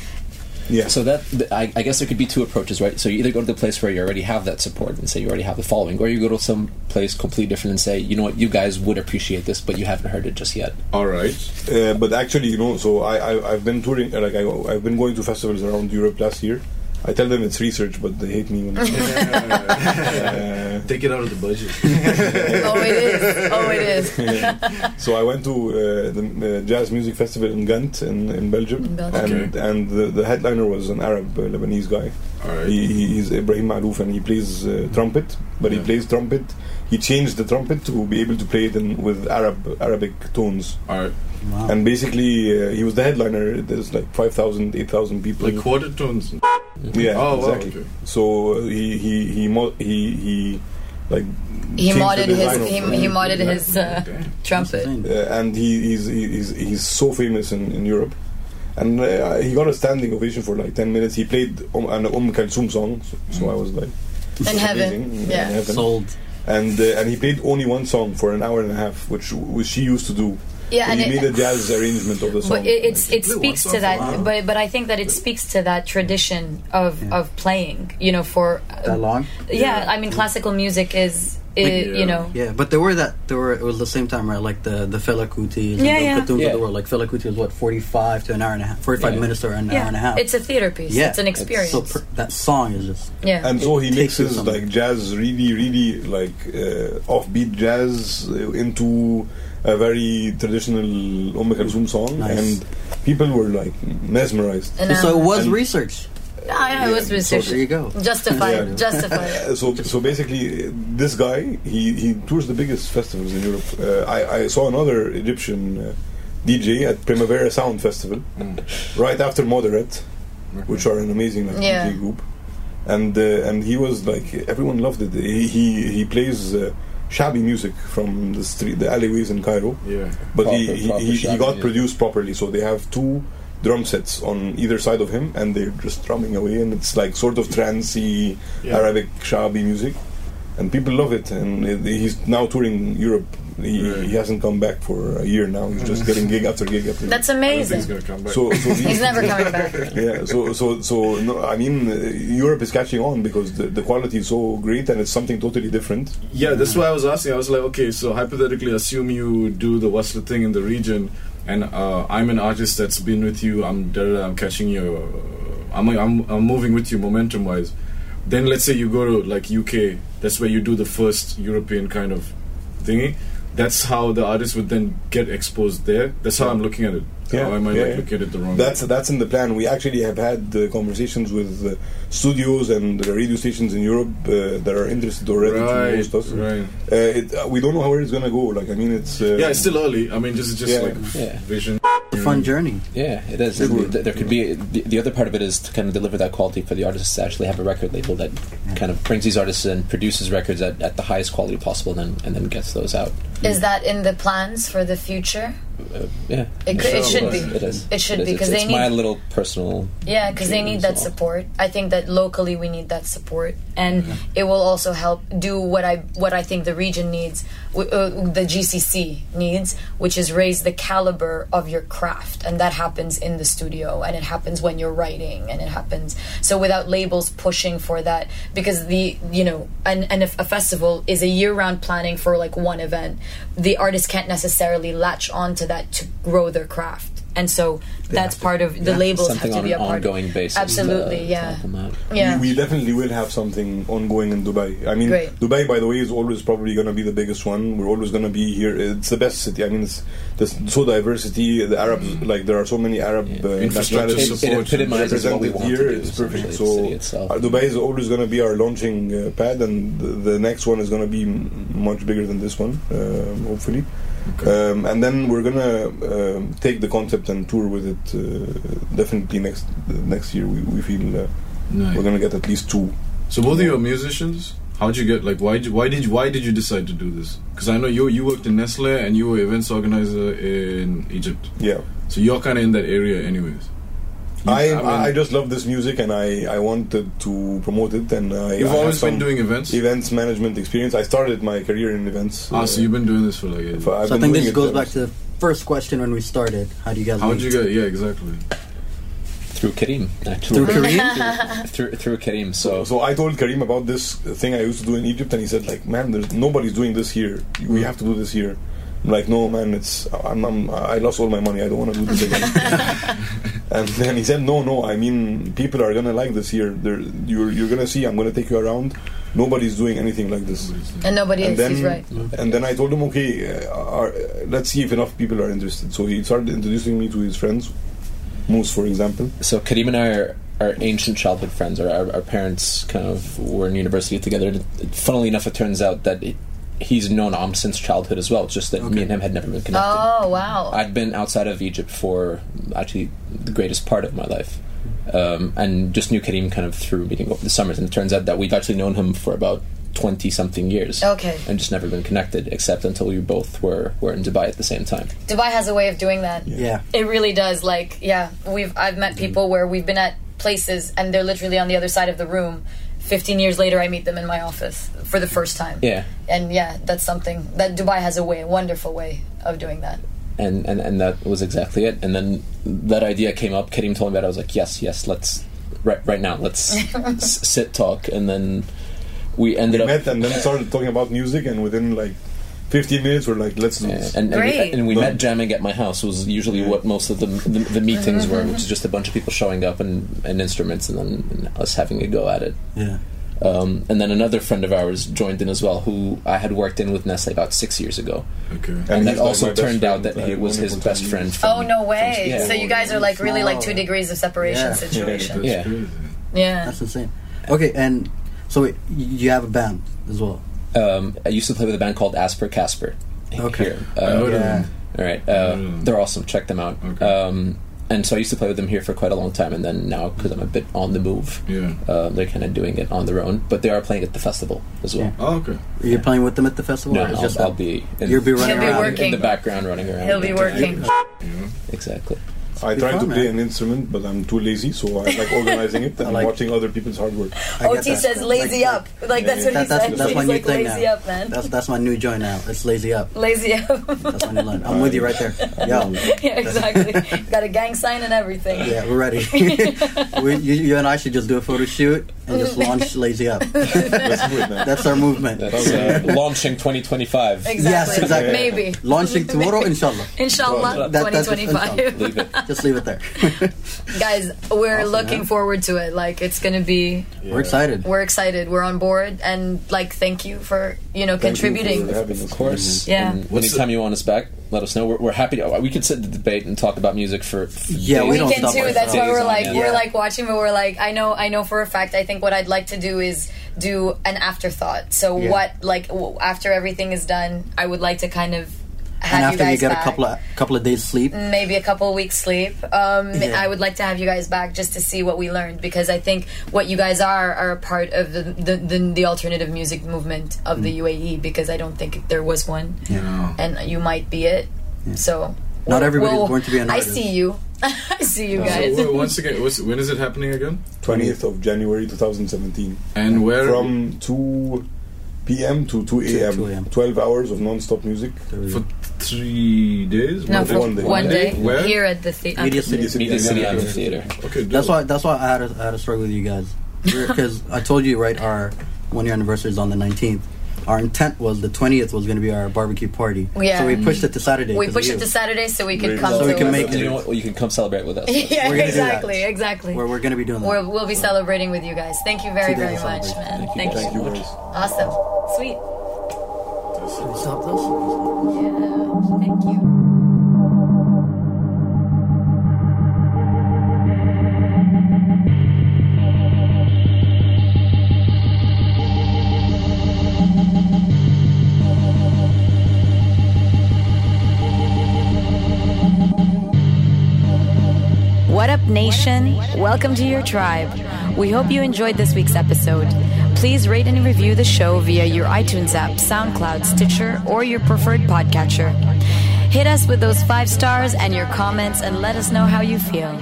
Yeah. So that I, I guess there could be two approaches, right? So you either go to the place where you already have that support and say you already have the following, or you go to some place completely different and say, you know what, you guys would appreciate this, but you haven't heard it just yet. All right. Uh, but actually, you know, so I, I I've been touring, like I, I've been going to festivals around Europe last year. I tell them it's research, but they hate me. When (laughs) uh, Take it out of the budget. oh, it is. Oh, it is. (laughs) so I went to uh, the uh, jazz music festival in Ghent in, in Belgium, In Belgium. and and the, the headliner was an Arab uh, Lebanese guy. All right. He, he, he's Ibrahim Malouf, and he plays uh, trumpet, but he plays trumpet. He changed the trumpet to be able to play it in, with Arab Arabic tones. All right. Wow. And basically, uh, he was the headliner. There's like 5,000, 8,000 people. Like quarter tones. Yeah, Oh, wow, exactly. okay. So uh, he he he mo- he he like He modded his he, he modded Yeah. his uh, Okay. trumpet. uh, and he, he's, he's he's so famous in, in Europe. And uh, he got a standing ovation for like 10 minutes. He played um, an Umm Kulthum song, so, so I was like, In heaven. Yeah. in heaven. Sold. And uh, and he played only one song for an hour and a half, which which she used to do. Yeah, So and he it- made a jazz arrangement of the song. But it, it's it speaks to that, an hour. but but I think that it speaks to that tradition of Yeah. of playing. You know, for uh, That long? Yeah, I mean, classical music is, i Yeah. you know, Yeah, but there were that there were it was the same time right like the the Fela Kutis and Yeah, the yeah. Khatums Yeah. of the world like Fela Kuti was what forty five to an hour and a half forty five Yeah. minutes or an hour and a half. it's a theater piece. yeah, it's an experience. So per, that song is just yeah, and so he It takes you mixes like jazz, really, really like uh, offbeat jazz uh, into a very traditional Umm Kulthum song, Nice. and people were like mesmerized. and, so it was and- research. yeah, it was Yeah, so research. there you go. Justified, Yeah. (laughs) justified. Uh, so, so basically, uh, this guy he, he tours the biggest festivals in Europe. Uh, I, I saw another Egyptian uh, DJ at Primavera Sound Festival right after Moderat. which are an amazing like, Yeah. DJ group, and uh, and he was like everyone loved it. He he, he plays. Shaabi music from the street, the alleyways in Cairo, Yeah. but Proper- he, he, proper he, he got produced properly. So they have two drum sets on either side of him, and they're just drumming away, and it's like sort of trancey Yeah. Arabic shaabi music, and people love it. And he's now touring Europe. He, Right. he hasn't come back for a year now. He's just getting gig after gig after. That's I don't he's amazing. gonna come back. so, so He's these- never (laughs) coming back. yeah, so so so no, I mean, uh, Europe is catching on because the, the quality is so great, and it's something totally different. Yeah, that's why I was asking. I was like, okay, so hypothetically, assume you do the Wasla thing in the region, and uh, I'm an artist that's been with you. I'm I'm catching you. Uh, I'm, I'm I'm moving with you momentum wise. Then let's say you go to like UK. That's where you do the first European kind of thingy. That's how the artist would then get exposed there. That's how I'm looking at it. Yeah, or am I yeah, like yeah. looking at it the wrong That's way? that's in the plan. We actually have had uh, conversations with uh, studios and uh, radio stations in Europe uh, that are interested already to Right, host us. right. Uh, it, uh, we don't know where it's gonna go. Like I mean, it's uh, Yeah, it's still early. I mean, this is just Yeah. like Yeah. vision. It's a fun mm. journey. Yeah, it is. Th- There could be the, the other part of it is to kind of deliver that quality for the artists to actually have a record label that kind of brings these artists in, produces records at, at the highest quality possible, and then and then gets those out. Is that in the plans for the future? Uh, yeah, It, could, it should be. It is. It should is. be It's- because they it's my little personal. Yeah, because they need that support. I think that locally we need that support, and it will also help do what I what I think the region needs, w- uh, the GCC needs, which is raise the caliber of your craft, and that happens in the studio, and it happens when you're writing, and it happens. So without labels pushing for that, because the you know, and and if a festival is a year round planning for like one event, the artist can't necessarily latch on onto that to grow their craft. And so that's part of the labels have to on be an a part ongoing basis. Absolutely, uh, to yeah. help them out. Yeah. We, we definitely will have something ongoing in Dubai. I mean, Great. Dubai, by the way, is always probably going to be the biggest one. We're always going to be here. It's the best city. I mean, it's there's so diversity. The Arabs, like there are so many Arab Yeah. uh, Infrastructure nationalities. It, it support epitomizes what we represented here to do. is perfect. So the city itself. uh, Dubai is always going to be our launching uh, pad, and the, the next one is going to be m- much bigger than this one, um, hopefully. Um, and then we're gonna um, take the concept and tour with it. Uh, definitely next next year, we, we feel uh, Nice. we're gonna get at least two. So both of you are musicians. How'd you get like why did why did you, why did you decide to do this? Because I know you you worked in Nestle and you were events organizer in Egypt. Yeah. So you're kind of in that area, anyways. You- I, mean, I just love this music and I, I wanted to promote it and uh, I, you've I always been doing events. events management experience. I started my career in events. ah, so you've been doing this for like. Uh, ages. for- I've so I think this goes ever back to the first question when we started. How do you guys How'd meet? you get? Yeah, exactly. through Kareem, actually. Through Kareem? (laughs) through through Kareem. So, So I told Karim about this thing I used to do in Egypt, and he said, like, man, there's nobody's doing this here. We hmm. have to do this here. I'm like, no, man, it's I'm, I'm I lost all my money. I don't want to do this again. (laughs) and then he said, no, no. I mean, people are gonna like this here. They're, you're you're gonna see. I'm gonna take you around. Nobody's doing anything like this. And nobody And is. then, He's right. and then I told him, okay, uh, are, let's see if enough people are interested. So he started introducing me to his friends, Moose, for example. so Kareem and I are, are ancient childhood friends. Our, our, our parents kind of were in university together. And funnily enough, it turns out that it, he's known Am since childhood as well. It's just that me and him had never been connected. Oh wow. I'd been outside of Egypt for actually the greatest part of my life, um, and just knew Kareem kind of through meeting over the summers. And it turns out that we've actually known him for about twenty something years. Okay. and just never been connected, except until we both were were in Dubai at the same time. Dubai has a way of doing that. Yeah. It really does. Like, yeah, we've I've met people where we've been at places and they're literally on the other side of the room. Fifteen years later, I meet them in my office for the first time. Yeah, And yeah, that's something that Dubai has a way, a wonderful way of doing that. and, and and that was exactly it. And then that idea came up. Kareem told me about. it. I was like, yes, yes, let's right right now. Let's (laughs) s- sit talk, and then we ended We up. met and then started talking about music, and within like 15 minutes, we're like, let's do Yeah, this. and, and, we, Great. and we Done. met jamming at my house was usually what most of the the, the meetings were, which is just a bunch of people showing up and, and instruments, and then us having a go at it. Yeah. Um, and then another friend of ours joined in as well, who I had worked in with Nestle about six years ago, Okay. and, And that he's like also best turned out friend. that I he was his wonderful best time friend. From, Oh no way! yeah. So you guys are like really like two degrees of separation Yeah. situation. That's Yeah. crazy. Yeah. That's insane. Okay, and so wait, y- you have a band as well. Um, I used to play with a band called Asper Casper. Okay. Here. I heard Uh, Yeah. all right, uh, Mm. they're awesome. Check them out. Okay. Um, and so I used to play with them here for quite a long time, and then now because I'm a bit on the move, Yeah. uh, they're kind of doing it on their own. But they are playing at the festival as well. Oh, okay. You're playing with them at the festival? No, or I'll, just I'll be. In, You'll be running He'll be around. working. in the background, running around. He'll be working. Exactly. I be try fun, to play man. an instrument, but I'm too lazy, so I like organizing it (laughs) and like- watching other people's hard work. I get OT that. says lazy Like- up. Like that's what he That, that's said. that's my new like thing lazy now. up, man. That's that's my new joint now. It's lazy up. lazy up. (laughs) That's my new line. I'm with you right there. (laughs) Yo, yeah, exactly. Got a gang sign and everything. yeah, we're ready. we, you, you and I should just do a photo shoot and just (laughs) launch lazy up. (laughs) Let's do. That's our movement. That's uh, launching 2025. Exactly. Yes, exactly. Maybe. Launching tomorrow, inshallah. (laughs) Inshallah, That- that's- 2025. Leave it. Just leave it there. Guys, we're Awesome, looking man. forward to it. Like, it's going to be. We're excited. We're excited. We're on board, and like, thank you for you know Thank you contributing. for having us. Of course. Yeah. And What's anytime you want us back, let us know. We're, we're happy. To, uh, we could sit and debate and talk about music for. for Yeah, we days. don't weekend stop too. ourselves. That's why we're like end. we're like watching, but we're like I know I know for a fact. I think what I'd like to do is do an afterthought. So Yeah. what like w- after everything is done, I would like to kind of have and you after guys you get back. a couple of couple of days sleep, maybe a couple of weeks sleep. Um, Yeah. I would like to have you guys back just to see what we learned because I think what you guys are are a part of the the, the, the alternative music movement of the UAE because I don't think there was one, Yeah. and you might be it. So Not we'll- everybody's we'll- born to be an I see you. (laughs) I see you guys. w- once again, what's, when is it happening again? 20th of January 2017. And where? From 2 p.m. to 2 a.m. 2 a.m. 12 hours of non-stop music. for three days. no, One for day? one day. one day, Where? here at the theater. Media City. Media City. Media City Yeah. Amphitheater. Okay, dope. That's why. That's why I had a, I had a struggle with you guys because I told you right. Our one year anniversary is on the nineteenth. Our intent was the twentieth was going to be our barbecue party. Oh, yeah. So we pushed it to Saturday. We 'cause pushed it you. to Saturday so we could Very come well. to So we can it. make You know what? Well, you can come celebrate with us. (laughs) yeah, We're gonna do that. exactly, exactly. Where we're going to be doing that. We're, we'll be celebrating with you guys. Thank you very, Two very days much, celebration. man. Thank you. Thank you. Thank you. Awesome. Sweet. Stop this. Yeah. Welcome to your tribe. We hope you enjoyed this week's episode. Please rate and review the show via your iTunes app, SoundCloud, Stitcher, or your preferred podcatcher. Hit us with those five stars and your comments and let us know how you feel.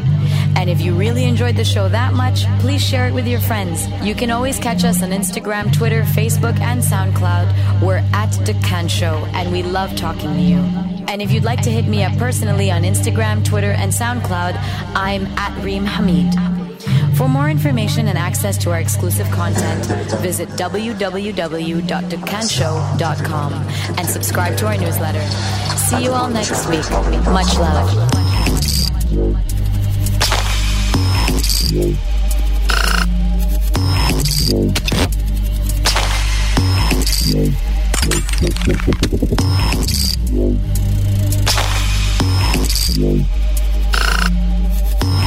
And if you really enjoyed the show that much, please share it with your friends. You can always catch us on Instagram, Twitter, Facebook, and SoundCloud. We're at Dukkan Show, and we love talking to you. And if you'd like to hit me up personally on Instagram, Twitter, and SoundCloud, I'm at Reem Hamid. For more information and access to our exclusive content, visit www.dukkanshow.com and subscribe to our newsletter. See you all next week. Much love.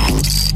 Música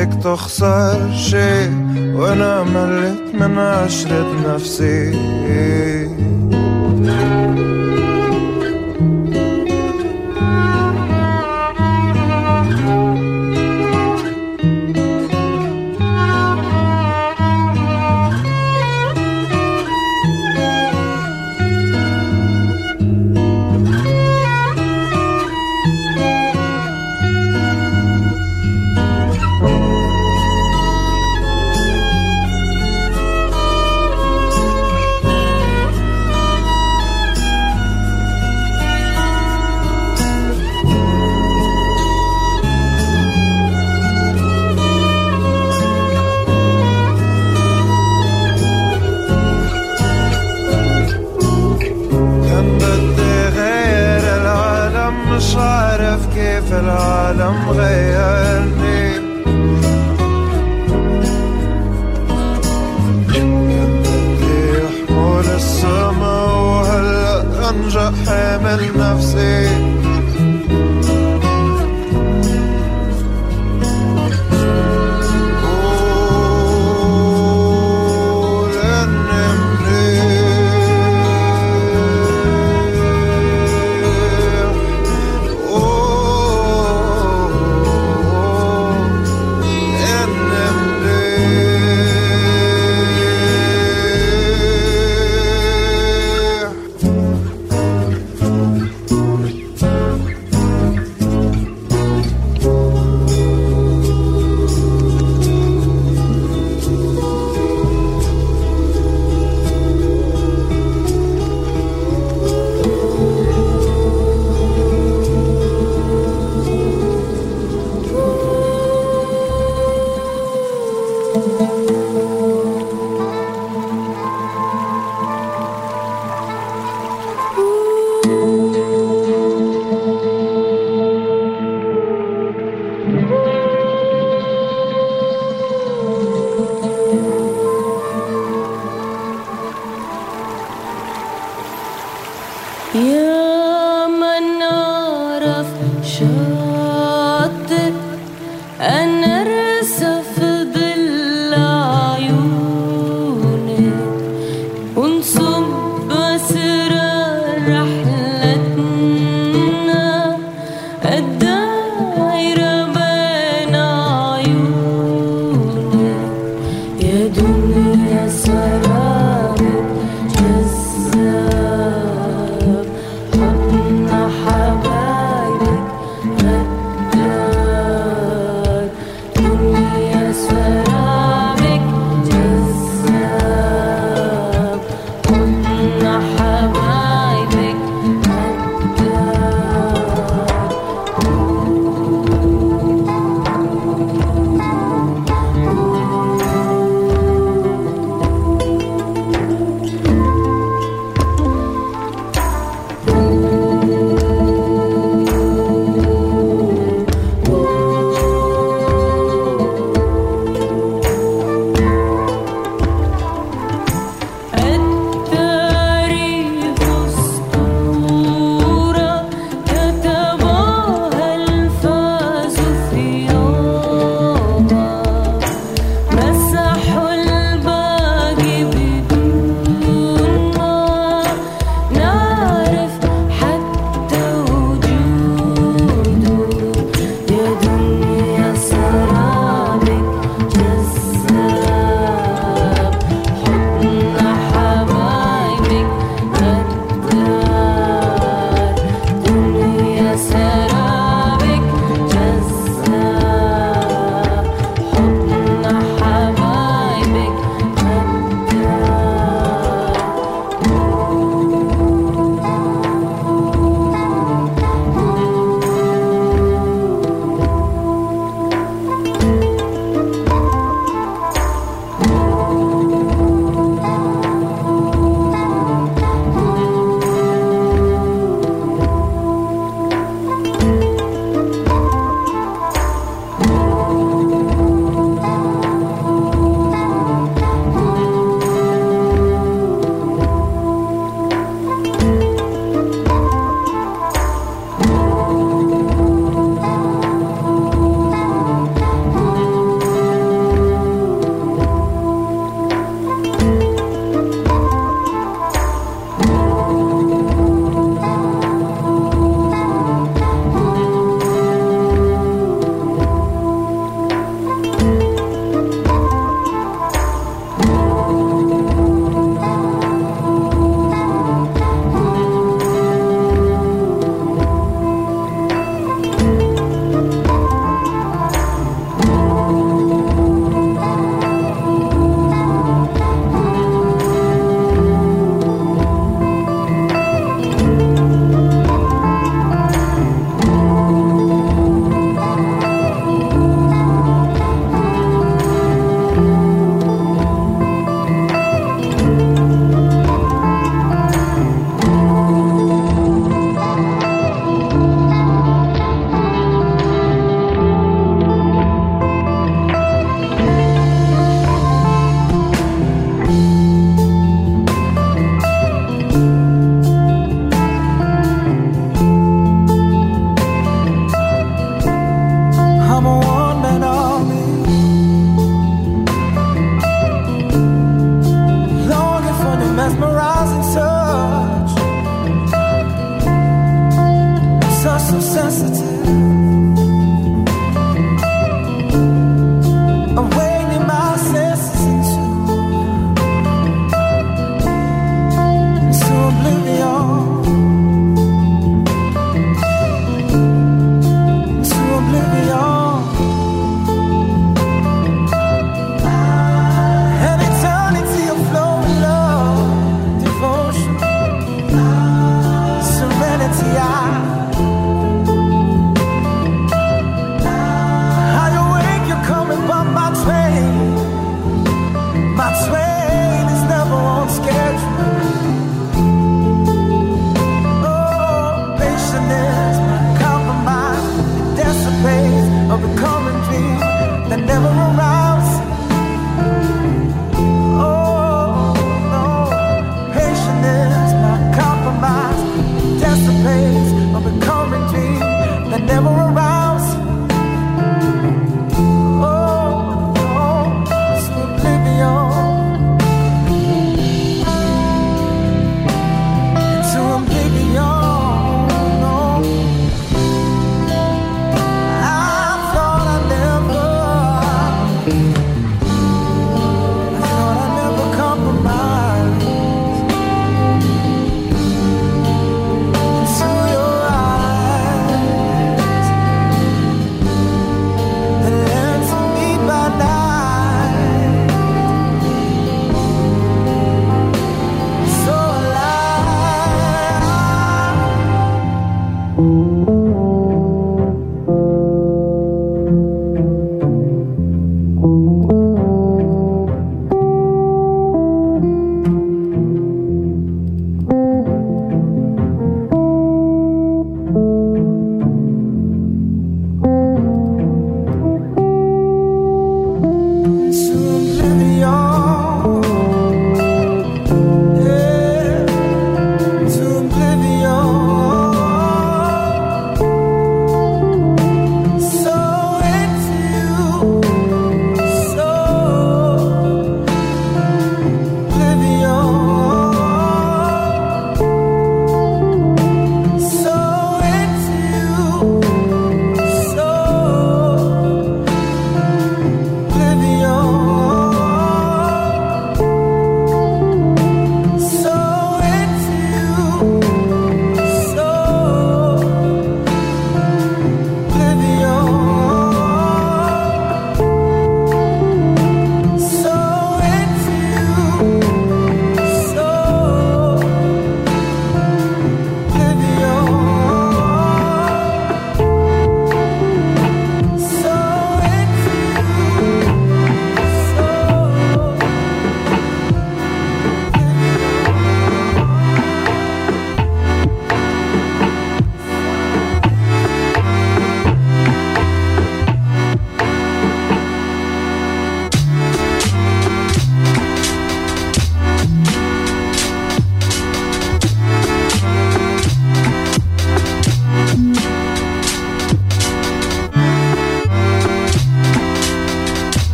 فيك تخسر شي وأنا مليت من عشرة نفسي.